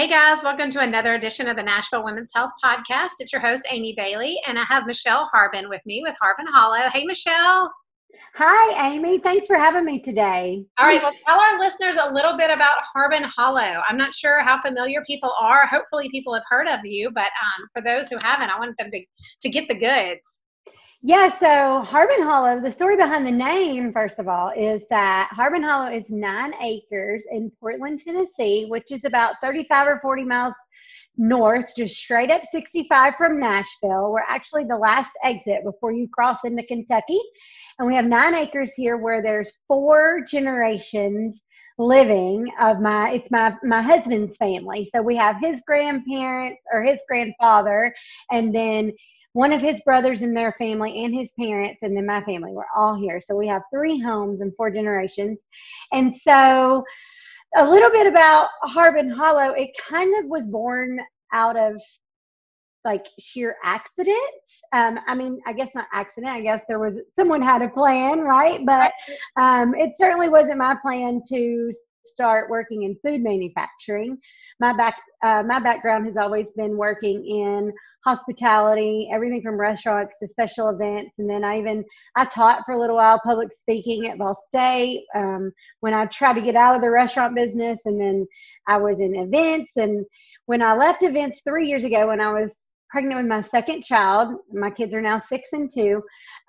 Hey guys, welcome to another edition of the Nashville Women's Health Podcast. It's your host, Amy Bailey, and I have Michelle Harbin with me with Harbin Hollow. Hey, Michelle. Hi, Amy. Thanks for having me today. All right, well, tell our listeners a little bit about Harbin Hollow. I'm not sure how familiar people are. Hopefully, people have heard of you, but um, for those who haven't, I want them to, to get the goods. Yeah, so Harbin Hollow, the story behind the name, first of all, is that Harbin Hollow is nine acres in Portland, Tennessee, which is about 35 or 40 miles north, just straight up 65 from Nashville. We're actually the last exit before you cross into Kentucky. And we have nine acres here where there's four generations living of my it's my my husband's family so we have his grandparents or his grandfather and then one of his brothers and their family and his parents and then my family we're all here. So we have three homes and four generations. And so a little bit about harbin hollow. It kind of was born out of like sheer accident. Um, i mean i guess not accident. I guess there was someone had a plan right? But um, it certainly wasn't my plan to start working in food manufacturing my back uh, my background has always been working in hospitality, everything from restaurants to special events. And then I even I taught for a little while public speaking at Ball State um, when I tried to get out of the restaurant business. And then I was in events. And when I left events three years ago, when I was pregnant with my second child, my kids are now six and two.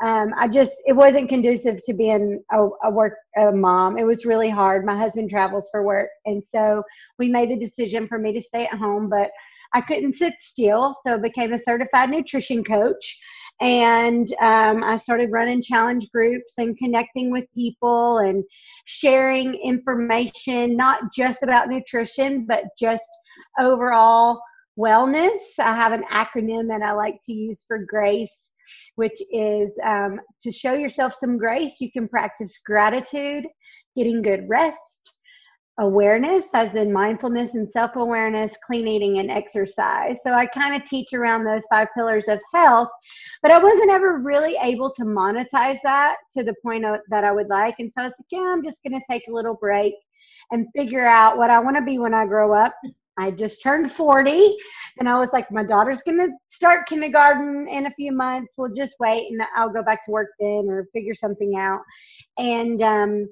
Um, I just it wasn't conducive to being a, a work a mom. It was really hard. My husband travels for work, and so we made the decision for me to stay at home. But I couldn't sit still, so I became a certified nutrition coach. And um, I started running challenge groups and connecting with people and sharing information, not just about nutrition, but just overall wellness. I have an acronym that I like to use for GRACE, which is um, to show yourself some grace, you can practice gratitude, getting good rest, awareness, as in mindfulness and self awareness, clean eating, and exercise. So I kind of teach around those five pillars of health, but I wasn't ever really able to monetize that to the point of, that I would like. And so I was like, yeah, I'm just going to take a little break and figure out what I want to be when I grow up. I just turned 40 and I was like, my daughter's going to start kindergarten in a few months. We'll just wait and I'll go back to work then or figure something out. And um,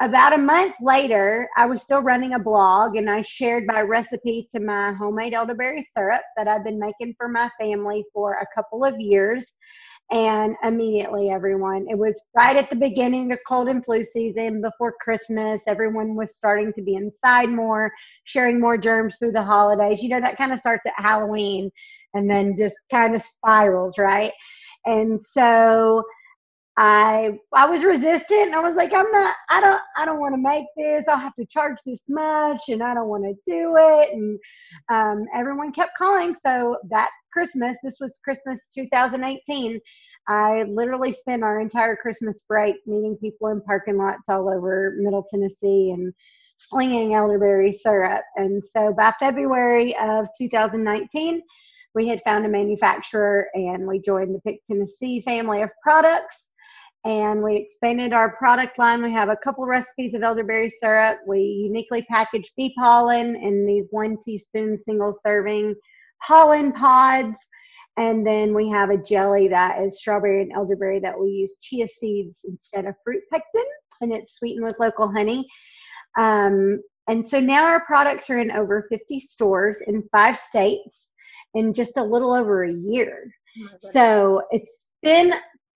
about a month later, I was still running a blog and I shared my recipe to my homemade elderberry syrup that I've been making for my family for a couple of years. And immediately, everyone, it was right at the beginning of cold and flu season before Christmas. Everyone was starting to be inside more, sharing more germs through the holidays. You know, that kind of starts at Halloween and then just kind of spirals, right? And so, I I was resistant. I was like, I'm not. I don't. I don't want to make this. I'll have to charge this much, and I don't want to do it. And um, everyone kept calling. So that Christmas, this was Christmas 2018. I literally spent our entire Christmas break meeting people in parking lots all over Middle Tennessee and slinging elderberry syrup. And so by February of 2019, we had found a manufacturer and we joined the Pick Tennessee family of products and we expanded our product line. We have a couple recipes of elderberry syrup. We uniquely package bee pollen in these one teaspoon single serving pollen pods. And then we have a jelly that is strawberry and elderberry that we use chia seeds instead of fruit pectin, and it's sweetened with local honey. Um, and so now our products are in over 50 stores in five states in just a little over a year. Oh so it's been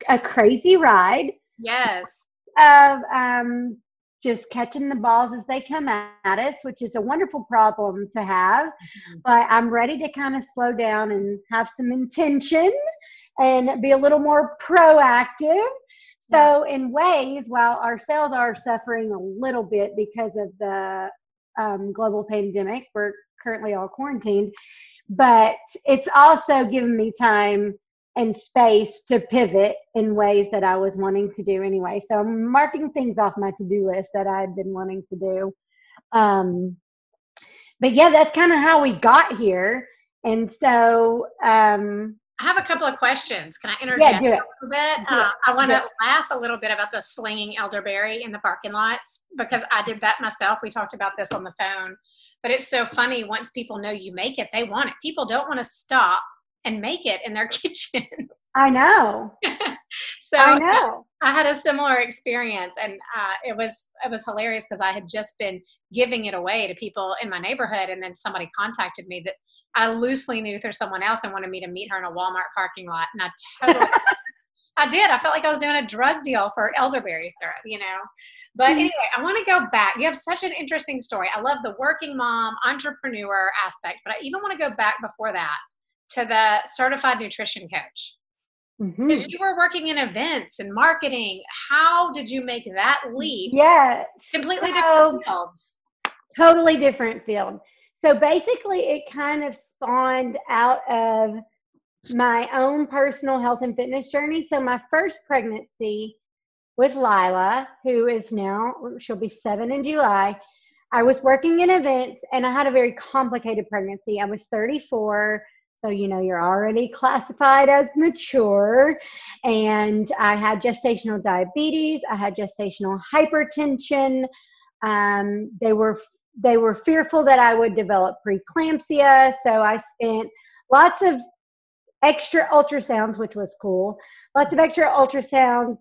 a crazy ride. Yes. Of um, just catching the balls as they come at us, which is a wonderful problem to have. Mm-hmm. But I'm ready to kind of slow down and have some intention and be a little more proactive. So, in ways, while our sales are suffering a little bit because of the um, global pandemic, we're currently all quarantined, but it's also given me time and space to pivot in ways that I was wanting to do anyway. So I'm marking things off my to do list that I had been wanting to do. Um, but yeah, that's kind of how we got here. And so um, I have a couple of questions. Can I interject yeah, a little bit? Uh, I want to laugh a little bit about the slinging elderberry in the parking lots because I did that myself. We talked about this on the phone. But it's so funny once people know you make it, they want it. People don't want to stop and make it in their kitchens. I know. so I know. I had a similar experience, and uh, it was it was hilarious because I had just been giving it away to people in my neighborhood, and then somebody contacted me that I loosely knew through someone else and wanted me to meet her in a Walmart parking lot, and I totally. I did. I felt like I was doing a drug deal for elderberry syrup, you know. But mm-hmm. anyway, I want to go back. You have such an interesting story. I love the working mom, entrepreneur aspect, but I even want to go back before that to the certified nutrition coach. Because mm-hmm. you were working in events and marketing. How did you make that leap? Yeah. Completely so, different fields. Totally different field. So basically, it kind of spawned out of my own personal health and fitness journey. So my first pregnancy with Lila, who is now, she'll be seven in July. I was working in events and I had a very complicated pregnancy. I was 34. So, you know, you're already classified as mature. And I had gestational diabetes, I had gestational hypertension. Um, they were they were fearful that I would develop preeclampsia. So I spent lots of extra ultrasounds, which was cool. Lots of extra ultrasounds,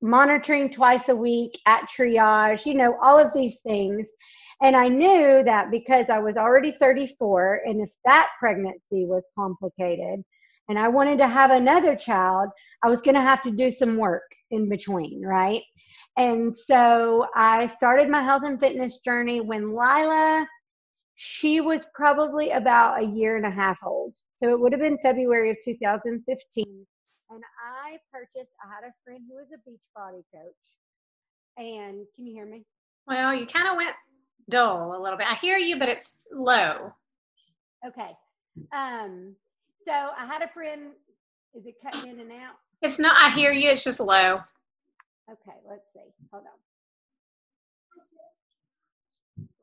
monitoring twice a week at triage, you know, all of these things. And I knew that because I was already 34, and if that pregnancy was complicated and I wanted to have another child, I was going to have to do some work in between, right? And so I started my health and fitness journey when Lila, she was probably about a year and a half old. So it would have been February of 2015 and I purchased. I had a friend who was a beach body coach. And can you hear me? Well, you kind of went dull a little bit. I hear you, but it's low. Okay. Um. So I had a friend. Is it cutting in and out? It's not. I hear you. It's just low. Okay. Let's see. Hold on.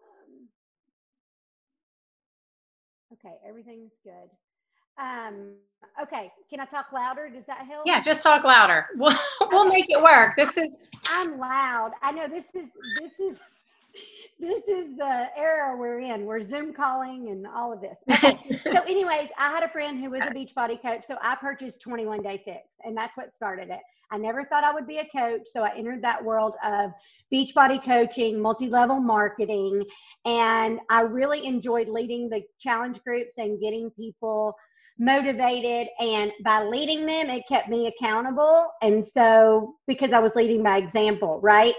Um, okay, everything's good. Um, okay, can I talk louder? Does that help? Yeah, just talk louder. We'll we'll make it work. This is I'm loud. I know this is this is this is the era we're in. We're Zoom calling and all of this. Okay. so, anyways, I had a friend who was a beach body coach, so I purchased 21 Day Fix, and that's what started it. I never thought I would be a coach, so I entered that world of beach body coaching, multi level marketing, and I really enjoyed leading the challenge groups and getting people motivated and by leading them it kept me accountable and so because i was leading by example right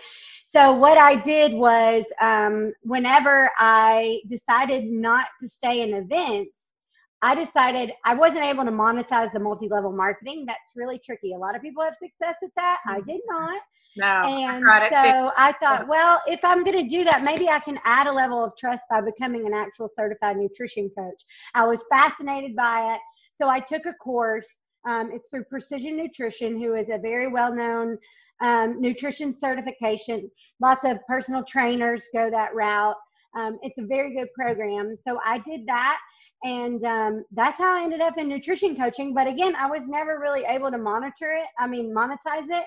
so what i did was um, whenever i decided not to stay in events i decided i wasn't able to monetize the multi-level marketing that's really tricky a lot of people have success at that i did not no, and so I thought, well, if I'm going to do that, maybe I can add a level of trust by becoming an actual certified nutrition coach. I was fascinated by it. So I took a course. Um, it's through Precision Nutrition, who is a very well known um, nutrition certification. Lots of personal trainers go that route. Um, it's a very good program. So I did that. And um, that's how I ended up in nutrition coaching. But again, I was never really able to monitor it. I mean, monetize it.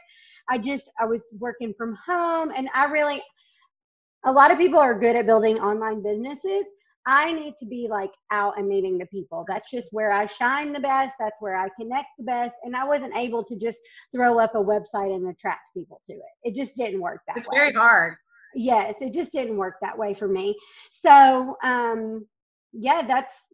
I just, I was working from home and I really, a lot of people are good at building online businesses I need to be like out and meeting the people. That's just where I shine the best. That's where I connect the best. And I wasn't able to just throw up a website and attract people to it. It just didn't work that it's way. It's very hard. Yes, it just didn't work that way for me. So, um, yeah, that's,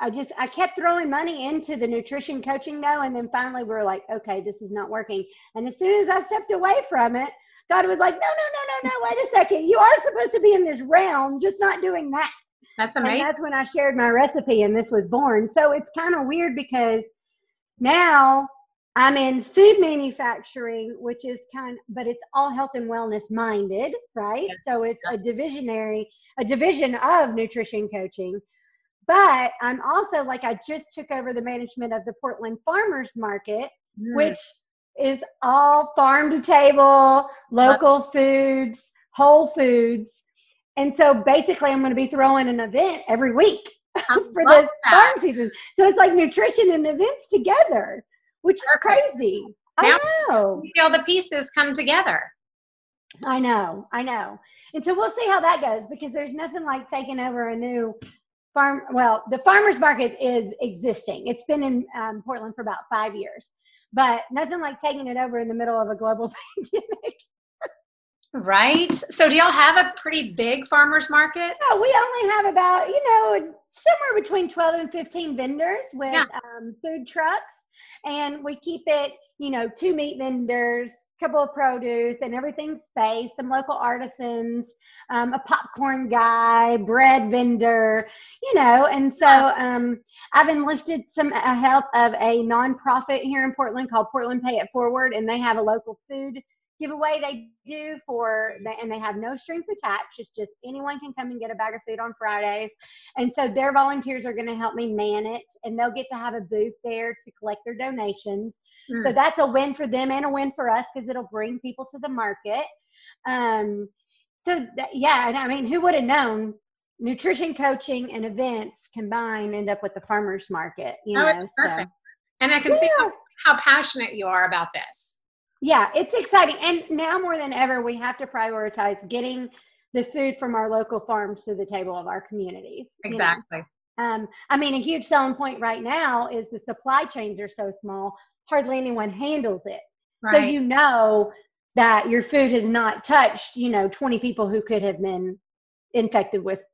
I just, I kept throwing money into the nutrition coaching though. And then finally we were like, okay, this is not working. And as soon as I stepped away from it, God was like, no, no, no, no, no, wait a second. You are supposed to be in this realm, just not doing that. That's amazing. And that's when I shared my recipe and this was born. So it's kind of weird because now I'm in food manufacturing, which is kind, but it's all health and wellness minded, right? Yes. So it's a divisionary, a division of nutrition coaching. But I'm also like I just took over the management of the Portland Farmers Market, Mm. which is all farm to table, local foods, whole foods. And so basically, I'm going to be throwing an event every week for the that. farm season. So it's like nutrition and events together, which is crazy. Now- I know. See all the pieces come together. I know. I know. And so we'll see how that goes because there's nothing like taking over a new farm. Well, the farmers market is existing. It's been in um, Portland for about five years, but nothing like taking it over in the middle of a global pandemic. Right. So do y'all have a pretty big farmers market? No, we only have about, you know, somewhere between 12 and 15 vendors with Yeah. um, food trucks. And we keep it, you know, two meat vendors, couple of produce, and everything spaced, some local artisans, um, a popcorn guy, bread vendor, you know. And so um, I've enlisted some uh, help of a nonprofit here in Portland called Portland Pay It Forward, and they have a local food giveaway they do for and they have no strings attached. It's just anyone can come and get a bag of food on fridays. And so their volunteers are going to help me man it and they'll get to have a booth there to collect their donations. Mm. so that's a win for them and a win for us because it'll bring people to the market. Um so that, yeah and i mean who would have known? Nutrition coaching and events combined end up with the farmers market you Oh, know it's perfect. And I can so see how, how passionate you are about this. Yeah, it's exciting. And now more than ever, we have to prioritize getting the food from our local farms to the table of our communities. you know. Exactly. Um, I mean, a huge selling point right now is the supply chains are so small, hardly anyone handles it. Right. So you know that your food has not touched, you know, 20 people who could have been infected with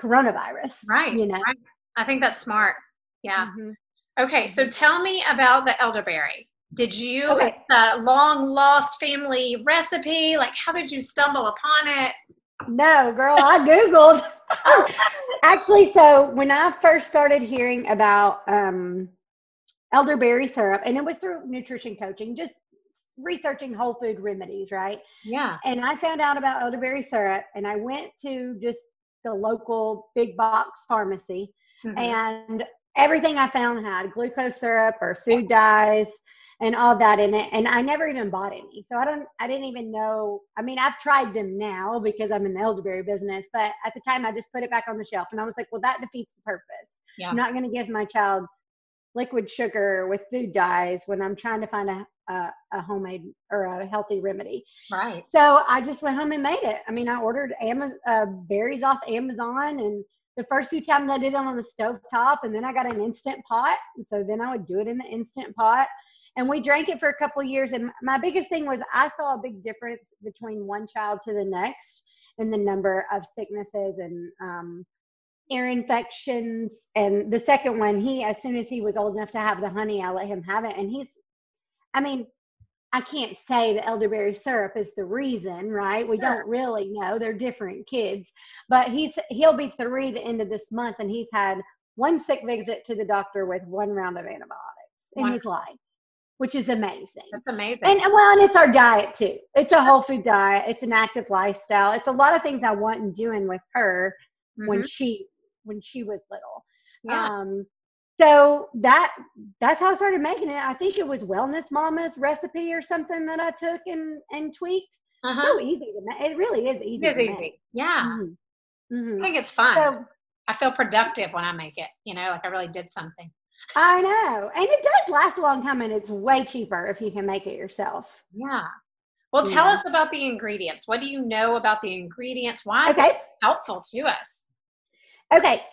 coronavirus. right. You know. Right. I think that's smart. Yeah. Mhm. Okay. So tell me about the elderberry. Did you Okay. the long lost family recipe? Like, how did you stumble upon it? No, girl, I Googled. Actually, so when I first started hearing about um, elderberry syrup, and it was through nutrition coaching, just researching whole food remedies, right? Yeah. And I found out about elderberry syrup, and I went to just the local big box pharmacy, Mhm. and everything I found had glucose syrup or food dyes and all that in it. And I never even bought any. So I don't, I didn't even know. I mean, I've tried them now because I'm in the elderberry business, but at the time I just put it back on the shelf and I was like, well, that defeats the purpose. Yeah. I'm not going to give my child liquid sugar with food dyes when I'm trying to find a, a, a homemade or a healthy remedy. Right. So I just went home and made it. I mean, I ordered Amazon, uh, berries off Amazon, and the first few times I did it on the stove top, and then I got an instant pot, and so then I would do it in the instant pot. And we drank it for a couple years. And my biggest thing was I saw a big difference between one child to the next in the number of sicknesses and um, ear infections. And the second one, he, as soon as he was old enough to have the honey, I let him have it. And he's, I mean, I can't say the elderberry syrup is the reason, right? We Sure. don't really know. They're different kids. But he's he'll be three the end of this month, and he's had one sick visit to the doctor with one round of antibiotics in his life, which is amazing. That's amazing. And well, and it's our diet too. It's a whole food diet. It's an active lifestyle. It's a lot of things I wasn't doing with her when Mhm. she when she was little. yeah. Um, so that that's how I started making it. I think it was Wellness Mama's recipe or something that I took and and tweaked. uh-huh. So easy to make. It really is easy. It is easy. Make. Yeah. Mhm. Mhm. I think it's fun. So I feel productive when I make it. You know, like I really did something. I know, and it does last a long time, and it's way cheaper if you can make it yourself. Yeah. Well, tell Yeah. us about the ingredients. What do you know about the ingredients? Why is Okay. it helpful to us? Okay.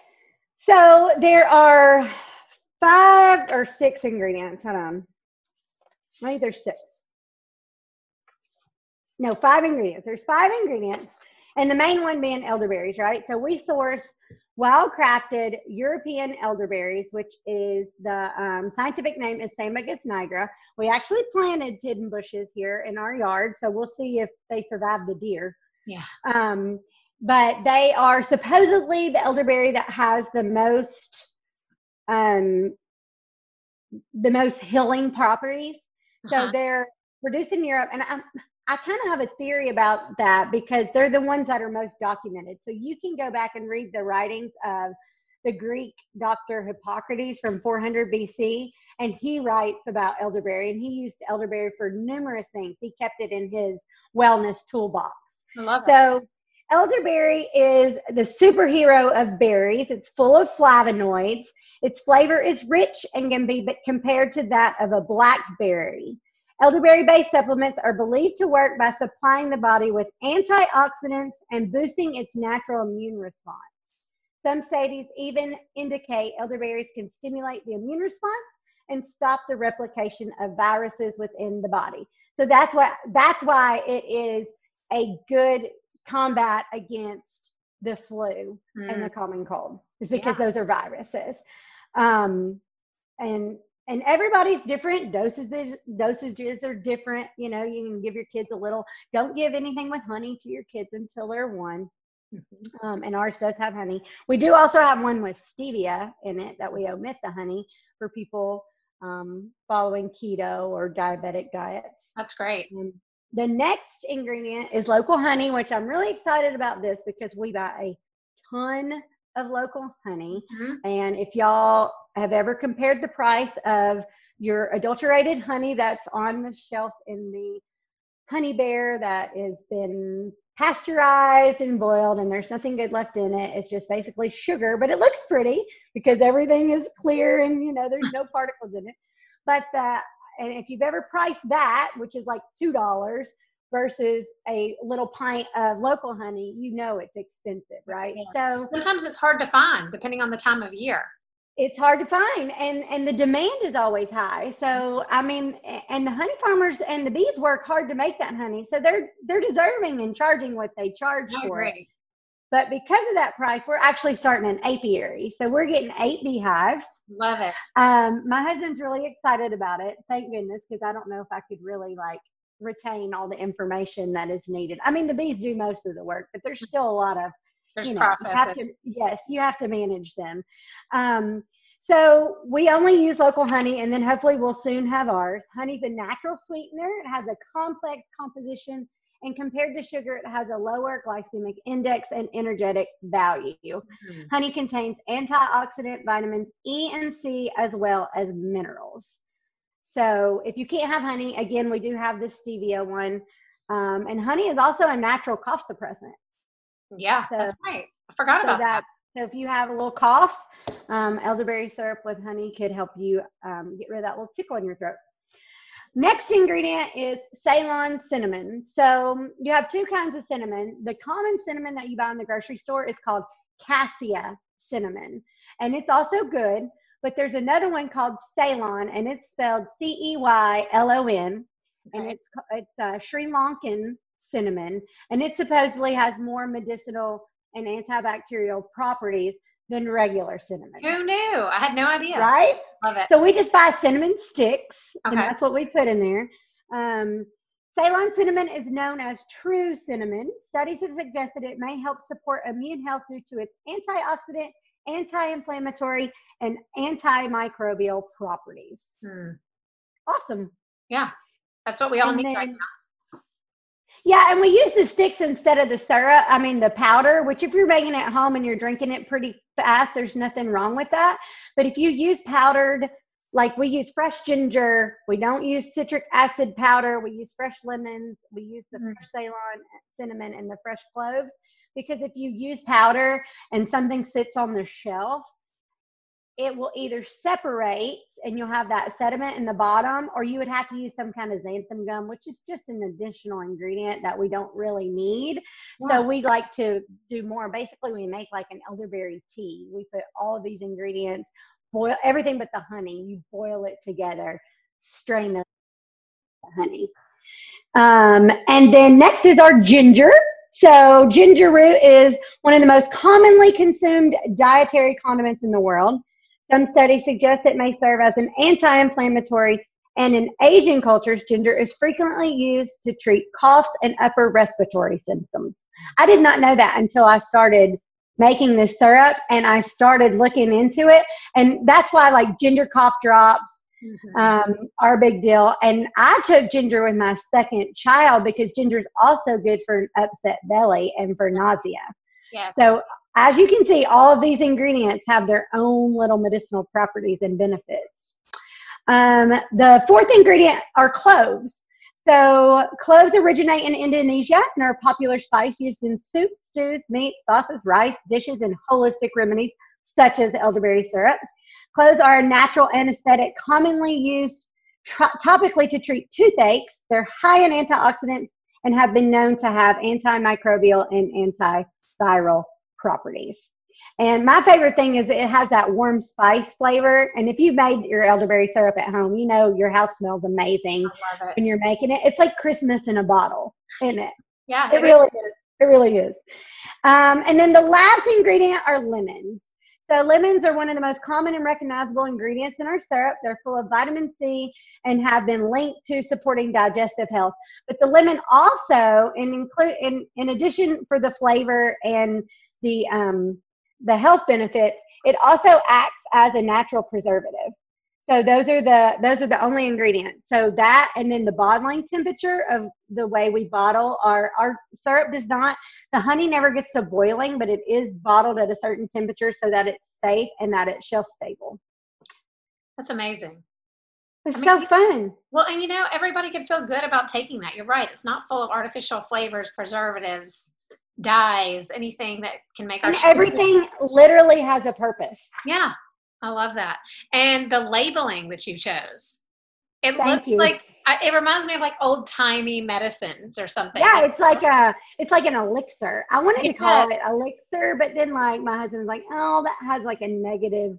So there are five or six ingredients. Hold on. Maybe there's six. No, five ingredients. There's five ingredients, and the main one being elderberries, right? So we source wild crafted European elderberries, which is the um, scientific name is Sambucus nigra. We actually planted hidden bushes here in our yard, so we'll see if they survive the deer. Yeah. Um, but they are supposedly the elderberry that has the most um, the most healing properties. Uh-huh. So they're produced in Europe, and I'm, I kind of have a theory about that because they're the ones that are most documented. So you can go back and read the writings of the Greek doctor Hippocrates from 400 BC, and he writes about elderberry, and he used elderberry for numerous things. He kept it in his wellness toolbox. I love it. So, elderberry is the superhero of berries. It's full of flavonoids. Its flavor is rich and can be compared to that of a blackberry. Elderberry based supplements are believed to work by supplying the body with antioxidants and boosting its natural immune response. Some studies even indicate elderberries can stimulate the immune response and stop the replication of viruses within the body. So that's why that's why it is a good combat against the flu mm. and the common cold. Is because yeah. those are viruses. Um, and and everybody's different dosages dosages are different you know you can give your kids a little don't give anything with honey to your kids until they're one. Mm-hmm. um, and ours does have honey. We do also have one with stevia in it that we omit the honey for people um, following keto or diabetic diets. That's great. Um, the next ingredient is local honey which i'm really excited about this because we buy a ton of local honey. Mm-hmm. And if y'all have ever compared the price of your adulterated honey that's on the shelf in the honey bear that has been pasteurized and boiled and there's nothing good left in it it's just basically sugar but it looks pretty because everything is clear and you know there's no particles in it but uh, and if you've ever priced that which is like two dollars versus a little pint of local honey, you know it's expensive, right? Yes. So sometimes it's hard to find depending on the time of year. It's hard to find and and the demand is always high. So I mean and the honey farmers and the bees work hard to make that honey. So they're they're deserving and charging what they charge I for agree. it. But because of that price, we're actually starting an apiary. So we're getting eight beehives. Love it. Um, my husband's really excited about it. Thank goodness, because I don't know if I could really like retain all the information that is needed. I mean, the bees do most of the work, but there's still a lot of there's you know, process. You have to, yes, you have to manage them. Um, so we only use local honey, and then hopefully we'll soon have ours. Honey's a natural sweetener. It has a complex composition, and compared to sugar, it has a lower glycemic index and energetic value. Mm-hmm. Honey contains antioxidant vitamins E and C as well as minerals. So if you can't have honey, again, we do have this stevia one. Um, and honey is also a natural cough suppressant. Yeah, so, that's right. I forgot so about that. So if you have a little cough, um, elderberry syrup with honey could help you um, get rid of that little tickle in your throat. Next ingredient is Ceylon cinnamon. So you have two kinds of cinnamon. The common cinnamon that you buy in the grocery store is called cassia cinnamon, and it's also good. But there's another one called Ceylon, and it's spelled C E Y L O N, and it's it's uh, Sri Lankan cinnamon, and it supposedly has more medicinal and antibacterial properties than regular cinnamon. Who knew? I had no idea. Right? Love it. So we just buy cinnamon sticks, Okay. and that's what we put in there. Um, Ceylon cinnamon is known as true cinnamon. Studies have suggested it may help support immune health due to its antioxidant anti-inflammatory, and antimicrobial properties. Hmm. Awesome. Yeah, that's what we all And need then- right now. Yeah, and we use the sticks instead of the syrup. I mean, the powder, which if you're making it at home and you're drinking it pretty fast, there's nothing wrong with that. But if you use powdered, like we use fresh ginger, we don't use citric acid powder, we use fresh lemons, we use the Mm. fresh Ceylon cinnamon and the fresh cloves. Because if you use powder and something sits on the shelf, it will either separate and you'll have that sediment in the bottom, or you would have to use some kind of xanthan gum, which is just an additional ingredient that we don't really need. Yeah. So we like to do more. Basically, we make like an elderberry tea. We put all of these ingredients, boil everything but the honey. You boil it together, strain the honey. Um, and then next is our ginger. So ginger root is one of the most commonly consumed dietary condiments in the world. Some studies suggest it may serve as an anti-inflammatory and in Asian cultures, ginger is frequently used to treat coughs and upper respiratory symptoms. I did not know that until I started making this syrup and I started looking into it. And that's why like ginger cough drops mm-hmm. um, are a big deal. And I took ginger with my second child because ginger is also good for an upset belly and for nausea. Yes. So as you can see, all of these ingredients have their own little medicinal properties and benefits. Um, the fourth ingredient are cloves. So cloves originate in Indonesia and are a popular spice used in soups, stews, meat, sauces, rice, dishes, and holistic remedies such as elderberry syrup. Cloves are a natural anesthetic commonly used topically to treat toothaches. They're high in antioxidants and have been known to have antimicrobial and antiviral properties. And my favorite thing is it has that warm spice flavor. And if you made your elderberry syrup at home, you know your house smells amazing when you're making it. It's like Christmas in a bottle, isn't it? Yeah, it, it really is. is. It really is. Um, and then the last ingredient are lemons. So lemons are one of the most common and recognizable ingredients in our syrup. They're full of vitamin C and have been linked to supporting digestive health. But the lemon also, in include in, in addition for the flavor and the um, the health benefits, it also acts as a natural preservative. So those are the those are the only ingredients. So that and then the bottling temperature of the way we bottle our our syrup does not the honey never gets to boiling, but it is bottled at a certain temperature so that it's safe and that it's shelf stable. That's amazing. It's I mean, so fun. Well, and you know, everybody can feel good about taking that. You're right. It's not full of artificial flavors, preservatives, dyes, anything that can make and our everything literally has a purpose. Yeah, I love that. And the labeling that you chose, it Thank looks you. like it reminds me of like old timey medicines or something. Yeah, it's like a it's like an elixir. I wanted to call it elixir, but then like my husband's like, oh, that has like a negative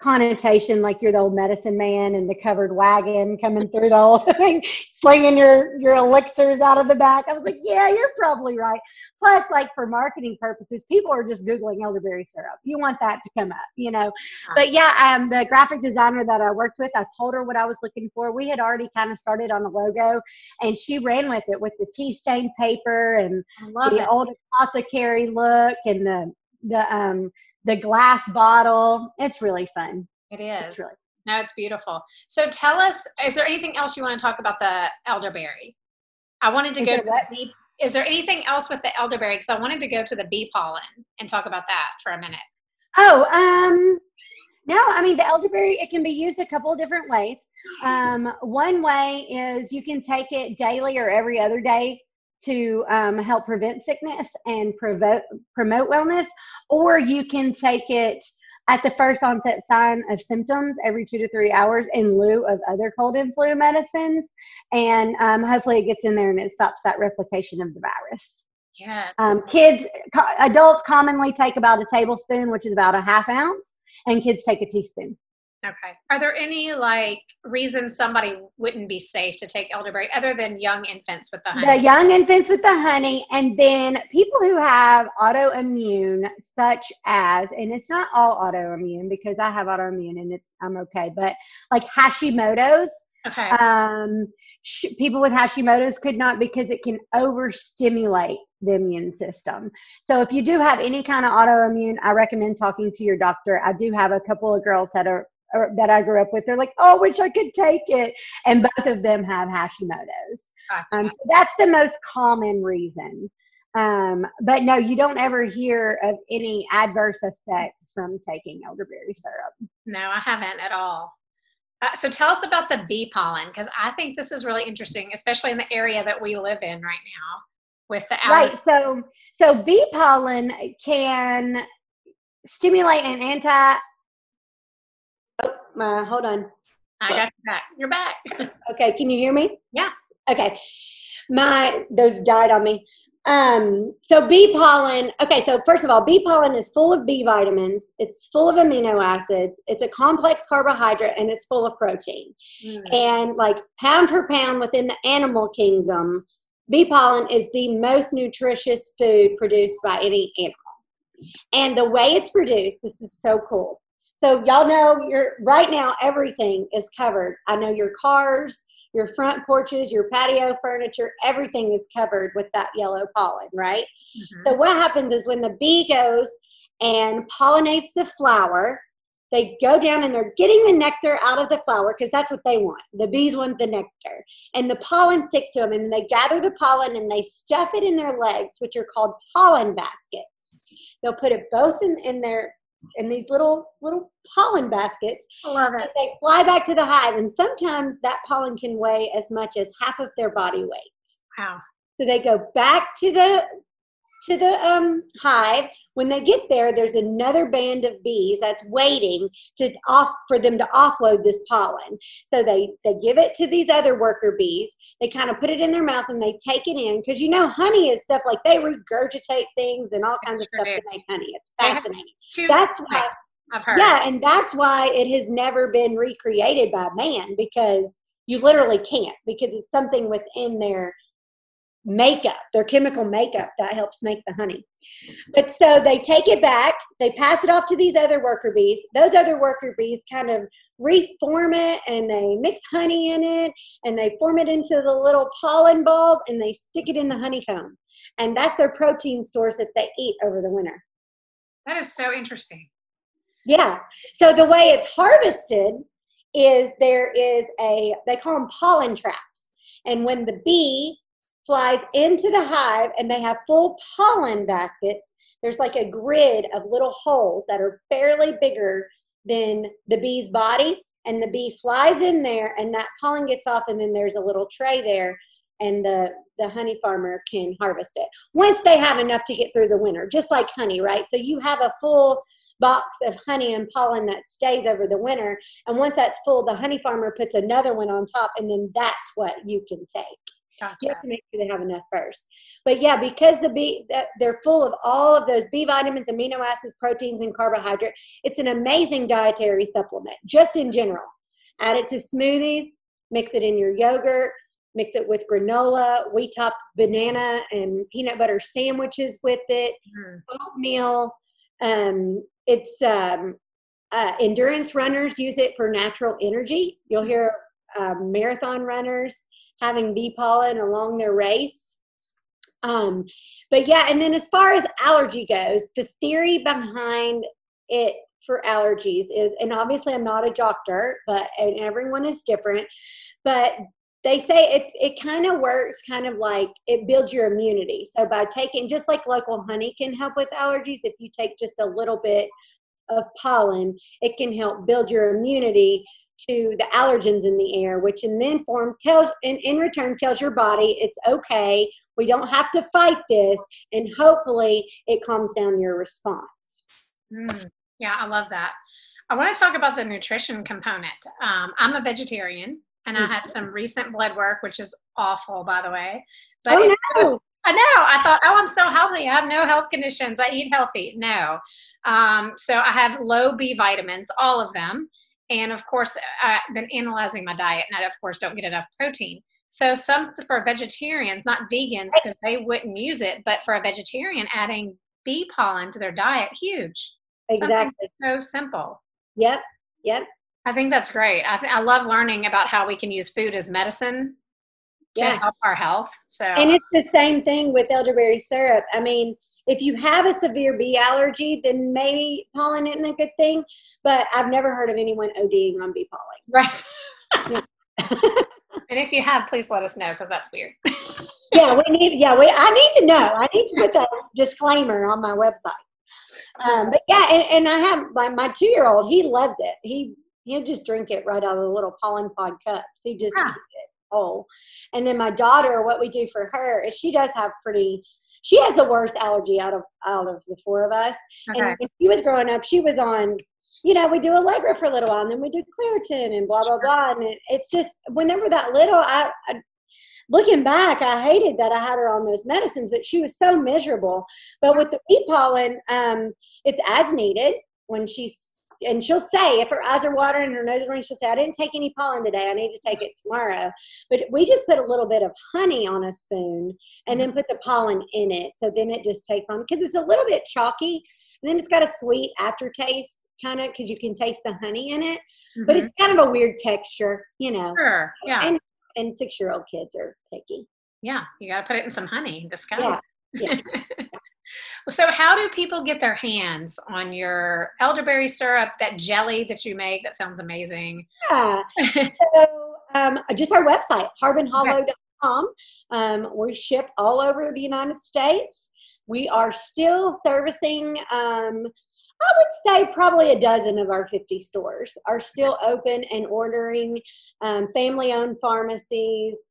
connotation like you're the old medicine man and the covered wagon coming through the whole thing, slinging your your elixirs out of the back. I was like, yeah, you're probably right. Plus, like for marketing purposes, people are just googling elderberry syrup. You want that to come up, you know. But yeah, um, the graphic designer that I worked with, I told her what I was looking for. We had already kind of started on a logo, and she ran with it with the tea stained paper and the it. old apothecary look and the the um the glass bottle. It's really fun. It is. It's really no, it's beautiful. So tell us, is there anything else you want to talk about the elderberry? I wanted to is go to the bee. Is there anything else with the elderberry? Because I wanted to go to the bee pollen and talk about that for a minute. Oh, um, no, I mean the elderberry. It can be used a couple of different ways. Um, one way is you can take it daily or every other day to um, help prevent sickness and provoke, promote wellness, or you can take it at the first onset sign of symptoms every two to three hours in lieu of other cold and flu medicines. And um, hopefully it gets in there and it stops that replication of the virus. Yes. Um, kids, co- adults commonly take about a tablespoon, which is about a half ounce, and kids take a teaspoon. Okay. Are there any like reasons somebody wouldn't be safe to take elderberry other than young infants with the honey? The young infants with the honey, and then people who have autoimmune, such as, and it's not all autoimmune because I have autoimmune and it's I'm okay, but like Hashimoto's. Okay. Um, sh- people with Hashimoto's could not because it can overstimulate the immune system. So if you do have any kind of autoimmune, I recommend talking to your doctor. I do have a couple of girls that are or that I grew up with, they're like, oh, wish I could take it. And both of them have Hashimoto's. Gotcha. Um, so that's the most common reason. Um, but no, you don't ever hear of any adverse effects from taking elderberry syrup. No, I haven't at all. Uh, so tell us about the bee pollen because I think this is really interesting, especially in the area that we live in right now with the right. So so bee pollen can stimulate an anti my hold on. I got you back. You're back. okay, can you hear me? Yeah. Okay. My those died on me. Um, so bee pollen, okay, so first of all, bee pollen is full of B vitamins, it's full of amino acids, it's a complex carbohydrate, and it's full of protein. Mm. And like pound for pound within the animal kingdom, bee pollen is the most nutritious food produced by any animal. And the way it's produced, this is so cool. So y'all know you're right now everything is covered. I know your cars, your front porches, your patio furniture, everything is covered with that yellow pollen, right? Mm-hmm. So what happens is when the bee goes and pollinates the flower, they go down and they're getting the nectar out of the flower because that's what they want. The bees want the nectar. And the pollen sticks to them and they gather the pollen and they stuff it in their legs, which are called pollen baskets. They'll put it both in, in their in these little little pollen baskets. I love it. They fly back to the hive and sometimes that pollen can weigh as much as half of their body weight. Wow. So they go back to the to the um, hive. When they get there, there's another band of bees that's waiting to off for them to offload this pollen. So they they give it to these other worker bees. They kind of put it in their mouth and they take it in because you know honey is stuff like they regurgitate things and all kinds Sure of stuff do. to make honey. It's fascinating. That's why I've heard. yeah, and that's why it has never been recreated by man because you literally can't because it's something within their makeup, their chemical makeup that helps make the honey. But so they take it back, they pass it off to these other worker bees. Those other worker bees kind of reform it and they mix honey in it and they form it into the little pollen balls and they stick it in the honeycomb. And that's their protein stores that they eat over the winter. That is so interesting. Yeah. So the way it's harvested is there is a, they call them pollen traps. And when the bee flies into the hive and they have full pollen baskets, there's like a grid of little holes that are barely bigger than the bee's body. And the bee flies in there and that pollen gets off, and then there's a little tray there. And the, the honey farmer can harvest it once they have enough to get through the winter, just like honey, right? So you have a full box of honey and pollen that stays over the winter. And once that's full, the honey farmer puts another one on top, and then that's what you can take. Gotcha. You have to make sure they have enough first. But yeah, because the B, they're full of all of those B vitamins, amino acids, proteins, and carbohydrate, it's an amazing dietary supplement, just in general. Add it to smoothies, mix it in your yogurt, mix it with granola. We top banana and peanut butter sandwiches with it Mhm. oatmeal. Um, it's um, uh, endurance runners use it for natural energy. You'll hear uh, marathon runners having bee pollen along their race. Um, but yeah, and then as far as allergy goes, the theory behind it for allergies is, and obviously I'm not a doctor, but and everyone is different, but they say it it kind of works kind of like it builds your immunity. So by taking just like local honey can help with allergies, if you take just a little bit of pollen, it can help build your immunity to the allergens in the air, which in then form tells in, in return tells your body it's okay. We don't have to fight this, and hopefully it calms down your response. Mm, yeah, I love that. I want to talk about the nutrition component. Um, I'm a vegetarian, and I had some recent blood work, which is awful, by the way. But oh it- no! I know. I thought, oh, I'm so healthy. I have no health conditions. I eat healthy. No. Um, so I have low B vitamins, all of them. And of course, uh, I've been analyzing my diet, and I, of course, don't get enough protein. So, some for vegetarians, not vegans, because they wouldn't use it, but for a vegetarian, adding bee pollen to their diet, huge. Exactly. so simple. Yep. Yep. I think that's great. I, th- I love learning about how we can use food as medicine to Yeah. help our health. So, And it's the same thing with elderberry syrup. I mean, if you have a severe bee allergy, then maybe pollen isn't a good thing. But I've never heard of anyone ODing on bee pollen. right. and if you have, please let us know because that's weird. yeah, we need. Yeah, we. I need to know. I need to put that disclaimer on my website. Um, but yeah, and, and I have my, my two year old. He loves it. He he'll just drink it right out of the little pollen pod cups. He just eats it whole. And then my daughter, what we do for her is she does have pretty. She has the worst allergy out of out of the four of us. Okay. And when she was growing up, she was on, you know, we do Allegra for a little while, and then we do Claritin and blah blah Sure. blah. And it, it's just when they were that little, I, I looking back, I hated that I had her on those medicines, but she was so miserable. But with the bee pollen, um, it's as needed when she's and she'll say if her eyes are watering and her nose is running, she'll say, "I didn't take any pollen today. I need to take it tomorrow." But we just put a little bit of honey on a spoon and then put the pollen in it, so then it just takes on because it's a little bit chalky. And then it's got a sweet aftertaste, kind of, because you can taste the honey in it. But Mhm. it's kind of a weird texture, you know. sure. Yeah. And and six year old kids are picky. Yeah. You got to put it in some honey. Disguise. Yeah, So, how do people get their hands on your elderberry syrup, that jelly that you make? That sounds amazing. Yeah. so, um, just our website, harbinhollow.com. Um, we ship all over the United States. We are still servicing, um, I would say, probably a dozen of our 50 stores are still open and ordering um, family owned pharmacies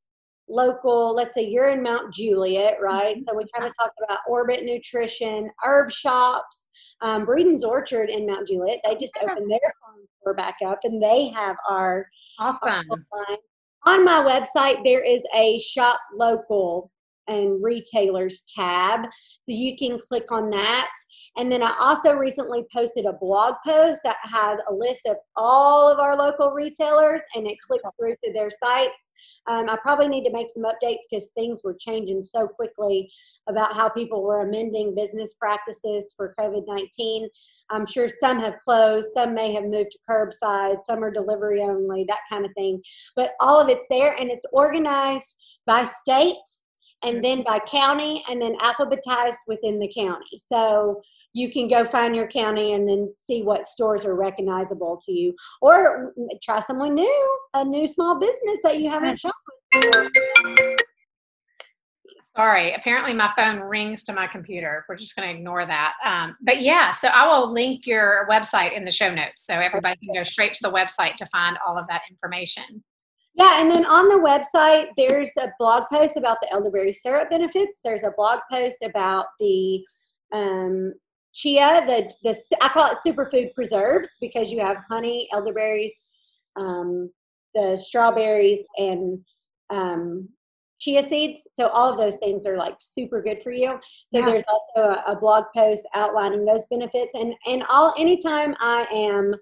local, let's say you're in Mount Juliet, right? Mm-hmm. So we kind of talked about Orbit Nutrition, herb shops, um, Breeden's Orchard in Mount Juliet. They just opened their farm store back up and they have our awesome. Our On my website, there is a shop local and retailers tab. So you can click on that. And then I also recently posted a blog post that has a list of all of our local retailers and it clicks through to their sites. Um, I probably need to make some updates because things were changing so quickly about how people were amending business practices for COVID 19. I'm sure some have closed, some may have moved to curbside, some are delivery only, that kind of thing. But all of it's there and it's organized by state and then by county and then alphabetized within the county. So you can go find your county and then see what stores are recognizable to you or try someone new, a new small business that you haven't shopped with. Sorry, apparently my phone rings to my computer. We're just going to ignore that. Um, but yeah, so I will link your website in the show notes so everybody can go straight to the website to find all of that information. Yeah, and then on the website, there's a blog post about the elderberry syrup benefits. There's a blog post about the um, chia, the, the I call it superfood preserves because you have honey, elderberries, um, the strawberries, and um, chia seeds. So all of those things are like super good for you. So yeah. there's also a, a blog post outlining those benefits. And and all anytime I am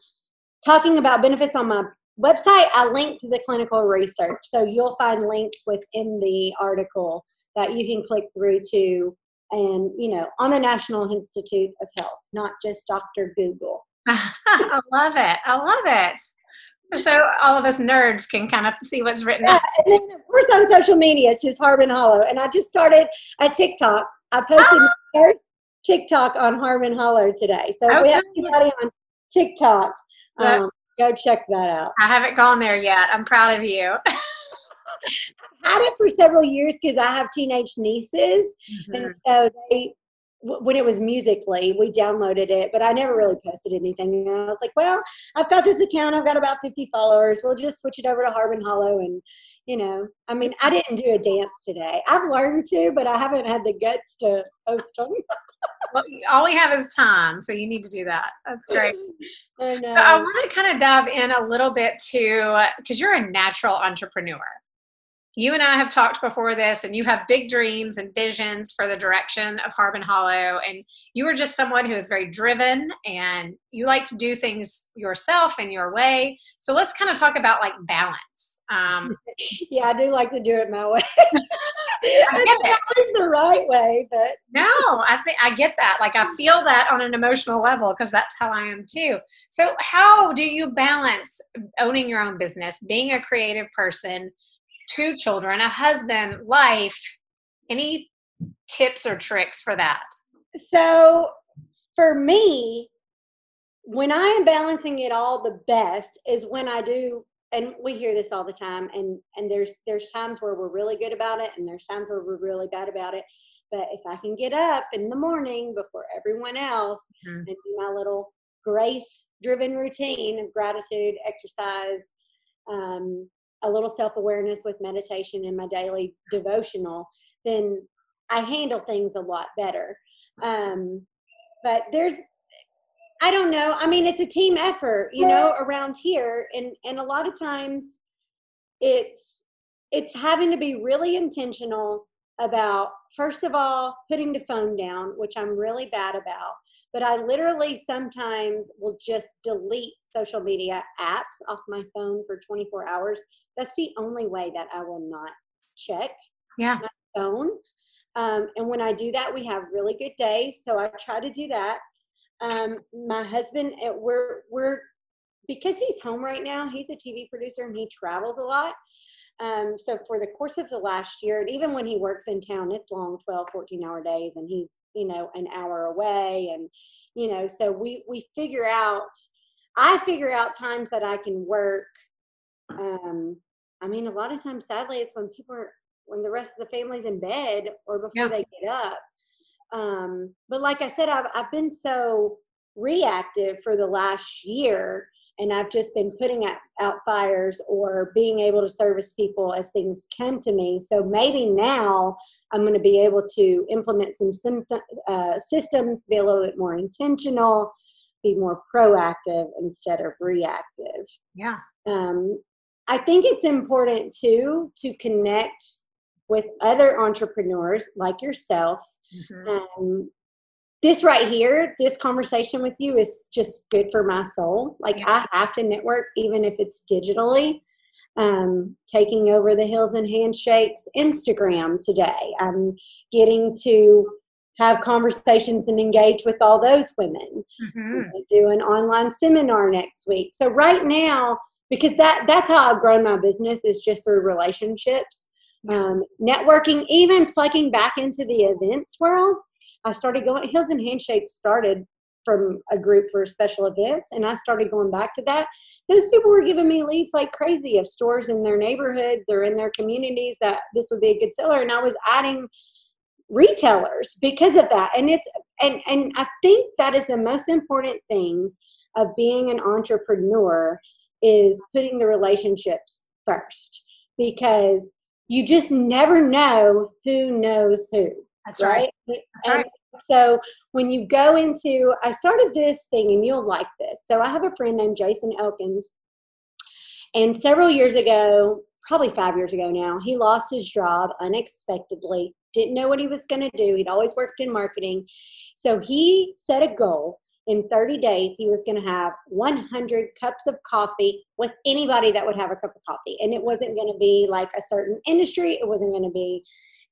talking about benefits on my website, I link to the clinical research. So you'll find links within the article that you can click through to and, you know, on the National Institute of Health, not just Dr. Google. I love it. I love it. So all of us nerds can kind of see what's written. Yeah, and then of course on social media, it's just Harbin Hollow. And I just started a TikTok. I posted oh. my first TikTok on Harbin Hollow today. So okay. if we have anybody on TikTok, um, Go check that out. I haven't gone there yet. I'm proud of you. had it for several years because I have teenage nieces, mm-hmm. and so they when it was Musical.ly we downloaded it but i never really posted anything and i was like well i've got this account i've got about 50 followers we'll just switch it over to harbin hollow and you know i mean i didn't do a dance today i've learned to but i haven't had the guts to post them well, all we have is time, so you need to do that. That's great. I, so I want to kind of dive in a little bit to because you're a natural entrepreneur you and I have talked before this, and you have big dreams and visions for the direction of Harbin Hollow. And you are just someone who is very driven and you like to do things yourself in your way. So let's kind of talk about like balance. Um, yeah, I do like to do it my way. I get it. always the right way, but no, I think I get that. Like I feel that on an emotional level because that's how I am too. So how do you balance owning your own business, being a creative person? Two children, a husband, life. Any tips or tricks for that? So, for me, when I am balancing it all the best is when I do and we hear this all the time and and there's there's times where we're really good about it and there's times where we're really bad about it but if i can get up in the morning before everyone else mm-hmm. and do my little grace driven routine of gratitude exercise um, a little self awareness with meditation in my daily devotional, then I handle things a lot better. Um, but there's, I don't know. I mean, it's a team effort, you know, around here, and and a lot of times, it's it's having to be really intentional about first of all putting the phone down, which I'm really bad about but I literally sometimes will just delete social media apps off my phone for 24 hours. That's the only way that I will not check yeah. my phone. Um, and when I do that, we have really good days. So I try to do that. Um, my husband, eh, we're we're because he's home right now. He's a TV producer and he travels a lot. Um, so for the course of the last year, and even when he works in town, it's long 12, 14 hour days and he's, you know, an hour away. And, you know, so we, we figure out, I figure out times that I can work. Um, I mean, a lot of times, sadly, it's when people are, when the rest of the family's in bed or before yeah. they get up. Um, but like I said, I've, I've been so reactive for the last year and I've just been putting out, out fires or being able to service people as things come to me. So maybe now I'm going to be able to implement some symptom, uh, systems, be a little bit more intentional, be more proactive instead of reactive. Yeah. Um, I think it's important too to connect with other entrepreneurs like yourself. Mm-hmm. Um, this right here, this conversation with you is just good for my soul. Like yeah. I have to network, even if it's digitally. Um, taking over the Hills and Handshakes Instagram today. I'm getting to have conversations and engage with all those women. Mm-hmm. Do an online seminar next week. So right now, because that that's how I've grown my business is just through relationships, um, networking, even plugging back into the events world. I started going, Hills and Handshakes started from a group for special events, and I started going back to that. Those people were giving me leads like crazy of stores in their neighborhoods or in their communities that this would be a good seller, and I was adding retailers because of that. And it's and and I think that is the most important thing of being an entrepreneur is putting the relationships first because you just never know who knows who. That's right. right? That's right. So when you go into, I started this thing and you'll like this. So I have a friend named Jason Elkins. And several years ago, probably five years ago now, he lost his job unexpectedly, didn't know what he was going to do. He'd always worked in marketing. So he set a goal in 30 days he was going to have 100 cups of coffee with anybody that would have a cup of coffee and it wasn't going to be like a certain industry it wasn't going to be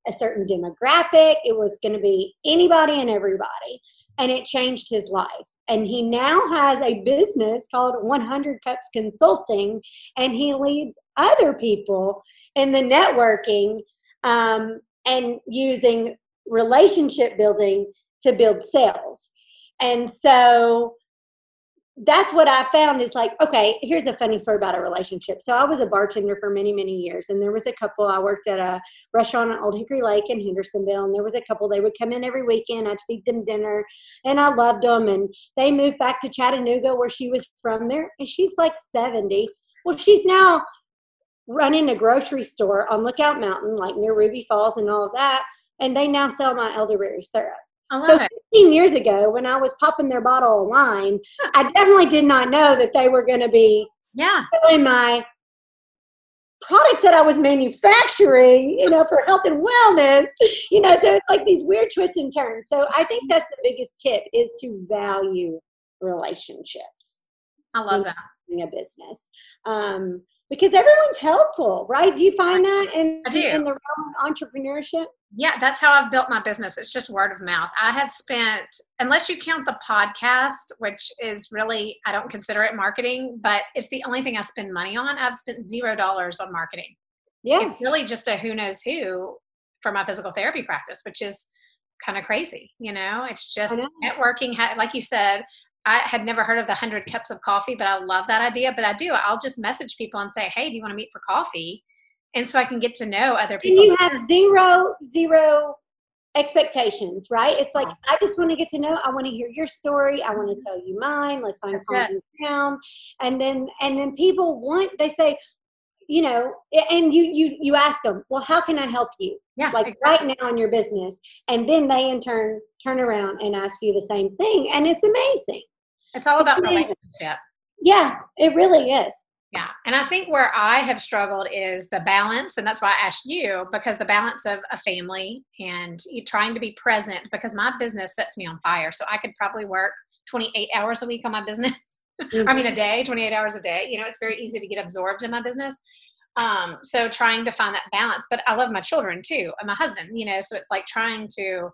a certain demographic. It was going to be anybody and everybody. And it changed his life. And he now has a business called 100 Cups Consulting, and he leads other people in the networking um, and using relationship building to build sales. And so that's what I found is like, okay, here's a funny story about a relationship. So I was a bartender for many, many years, and there was a couple. I worked at a restaurant on Old Hickory Lake in Hendersonville, and there was a couple. They would come in every weekend. I'd feed them dinner, and I loved them. And they moved back to Chattanooga, where she was from. There, and she's like seventy. Well, she's now running a grocery store on Lookout Mountain, like near Ruby Falls and all of that. And they now sell my elderberry syrup so it. 15 years ago, when I was popping their bottle of wine, I definitely did not know that they were going to be yeah. selling my products that I was manufacturing, you know, for health and wellness. You know, so it's like these weird twists and turns. So I think that's the biggest tip is to value relationships. I love that. In a business. Um, because everyone's helpful, right? Do you find that in, in the realm of entrepreneurship? Yeah, that's how I've built my business. It's just word of mouth. I have spent, unless you count the podcast, which is really, I don't consider it marketing, but it's the only thing I spend money on. I've spent zero dollars on marketing. Yeah. It's really just a who knows who for my physical therapy practice, which is kind of crazy. You know, it's just networking. Like you said, I had never heard of the 100 cups of coffee, but I love that idea. But I do. I'll just message people and say, hey, do you want to meet for coffee? And so I can get to know other people. And you have zero, zero expectations, right? It's like, I just want to get to know, I want to hear your story. I want to mm-hmm. tell you mine. Let's find common ground. And then, and then people want, they say, you know, and you, you, you ask them, well, how can I help you? Yeah. Like exactly. right now in your business. And then they in turn turn around and ask you the same thing. And it's amazing. It's all about relationship. Yeah, it really is. Yeah. And I think where I have struggled is the balance. And that's why I asked you because the balance of a family and trying to be present because my business sets me on fire. So I could probably work 28 hours a week on my business. Mm-hmm. I mean, a mm-hmm. day, 28 hours a day. You know, it's very easy to get absorbed in my business. Um, so trying to find that balance. But I love my children too and my husband, you know, so it's like trying to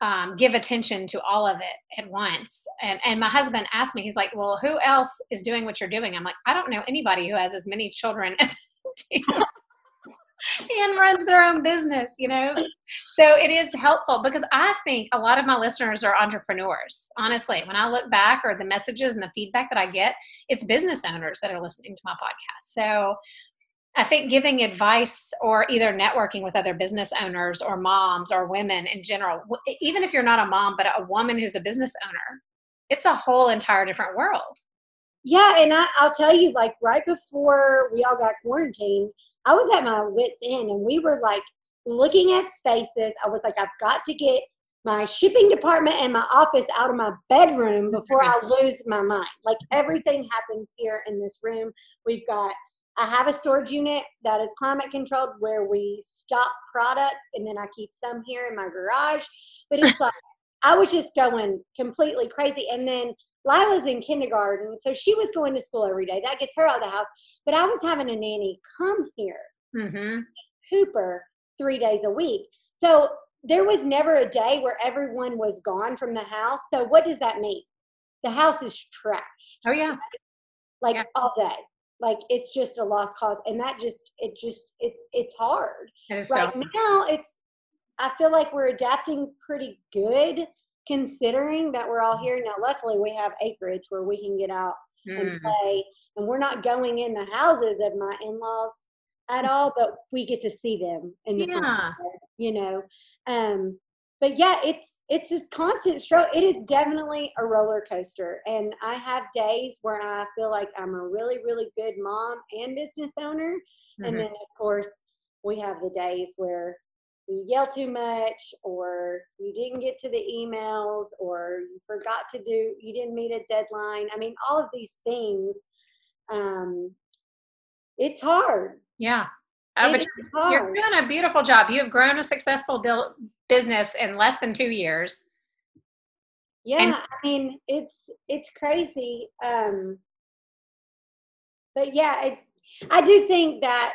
um, give attention to all of it at once. And, and my husband asked me, he's like, well, who else is doing what you're doing? I'm like, I don't know anybody who has as many children as and runs their own business, you know? So it is helpful because I think a lot of my listeners are entrepreneurs. Honestly, when I look back or the messages and the feedback that I get, it's business owners that are listening to my podcast. So I think giving advice or either networking with other business owners or moms or women in general, even if you're not a mom, but a woman who's a business owner, it's a whole entire different world. Yeah, and I, I'll tell you, like right before we all got quarantined, I was at my wits' end, and we were like looking at spaces. I was like, I've got to get my shipping department and my office out of my bedroom before I lose my mind. Like everything happens here in this room. We've got I have a storage unit that is climate controlled where we stock product and then I keep some here in my garage. But it's like I was just going completely crazy. And then Lila's in kindergarten, so she was going to school every day. That gets her out of the house. But I was having a nanny come here, mm-hmm. Cooper, three days a week. So there was never a day where everyone was gone from the house. So what does that mean? The house is trashed. Oh yeah, like yeah. all day. Like it's just a lost cause, and that just it just it's it's hard. right so- now, it's I feel like we're adapting pretty good considering that we're all here now luckily we have acreage where we can get out mm. and play and we're not going in the houses of my in-laws at all but we get to see them in the yeah. you know um but yeah it's it's a constant struggle. It is definitely a roller coaster. And i have days where i feel like i'm a really really good mom and business owner. Mm-hmm. and then of course we have the days where you yell too much or you didn't get to the emails or you forgot to do you didn't meet a deadline. I mean all of these things um it's hard. Yeah oh, but you're, doing a beautiful job you have grown a successful build, business in less than two years yeah and- i mean it's it's crazy um but yeah it's i do think that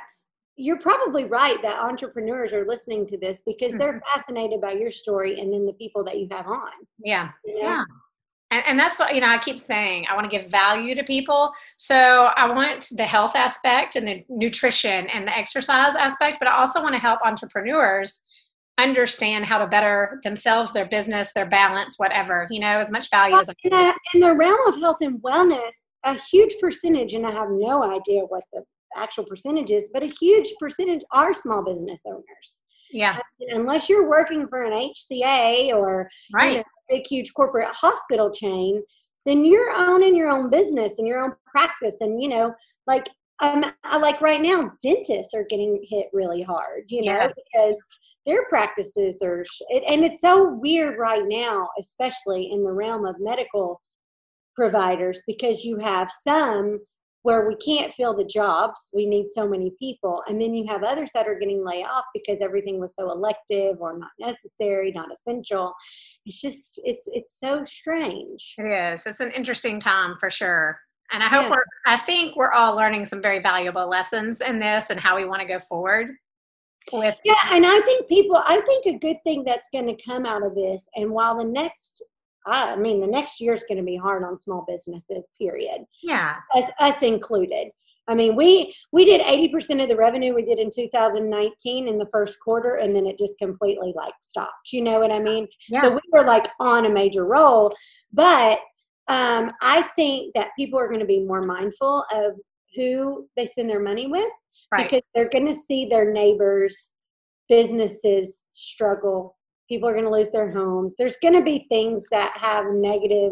you're probably right that entrepreneurs are listening to this because mm-hmm. they're fascinated by your story and then the people that you have on. Yeah. You know? Yeah. And, and, that's what, you know, I keep saying I want to give value to people. So I want the health aspect and the nutrition and the exercise aspect, but I also want to help entrepreneurs understand how to better themselves, their business, their balance, whatever, you know, as much value well, as in, a, in the realm of health and wellness, a huge percentage, and I have no idea what the actual percentages, but a huge percentage are small business owners. Yeah. Uh, unless you're working for an HCA or right. you know, big, huge corporate hospital chain, then you're owning your own business and your own practice. And, you know, like, um, I like right now, dentists are getting hit really hard, you know, yeah. because their practices are, and it's so weird right now, especially in the realm of medical providers, because you have some where we can't fill the jobs we need so many people. And then you have others that are getting laid off because everything was so elective or not necessary not essential. It's just it's it's so strange. It is. It's an interesting time for sure. And i hope yeah. we're i think we're all learning some very valuable lessons in this and how we want to go forward with yeah and i think people i think a good thing that's going to come out of this and while the next I mean, the next year is going to be hard on small businesses. Period. Yeah, as us included. I mean, we we did eighty percent of the revenue we did in 2019 in the first quarter, and then it just completely like stopped. You know what I mean? Yeah. So we were like on a major roll, but um, I think that people are going to be more mindful of who they spend their money with right. because they're going to see their neighbors' businesses struggle people are going to lose their homes. There's going to be things that have negative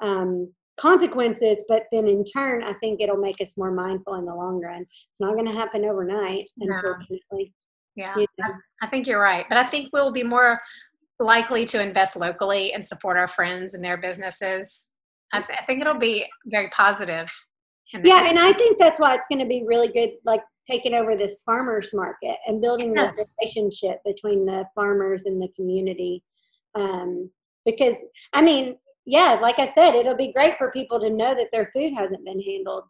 um, consequences but then in turn i think it'll make us more mindful in the long run. It's not going to happen overnight unfortunately. Yeah you know? I, I think you're right but i think we'll be more likely to invest locally and support our friends and their businesses. I, th- I think it'll be very positive yeah and i think that's why it's going to be really good like taking over this farmers market and building yes. that relationship between the farmers and the community. Um, because i mean yeah like i said it'll be great for people to know that their food hasn't been handled.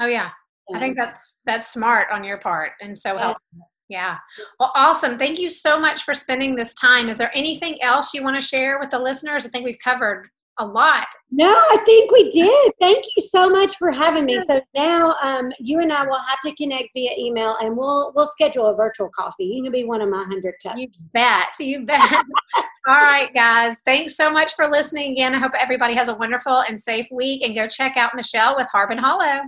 Oh yeah. I think that's that's smart on your part and so helpful. Yeah. Well awesome. Thank you so much for spending this time. Is there anything else you want to share with the listeners? I think we've covered a lot. No, I think we did. Thank you so much for having me. So now um, you and I will have to connect via email, and we'll we'll schedule a virtual coffee. You can be one of my hundred cups. You bet. You bet. All right, guys. Thanks so much for listening again. I hope everybody has a wonderful and safe week. And go check out Michelle with Harbin Hollow.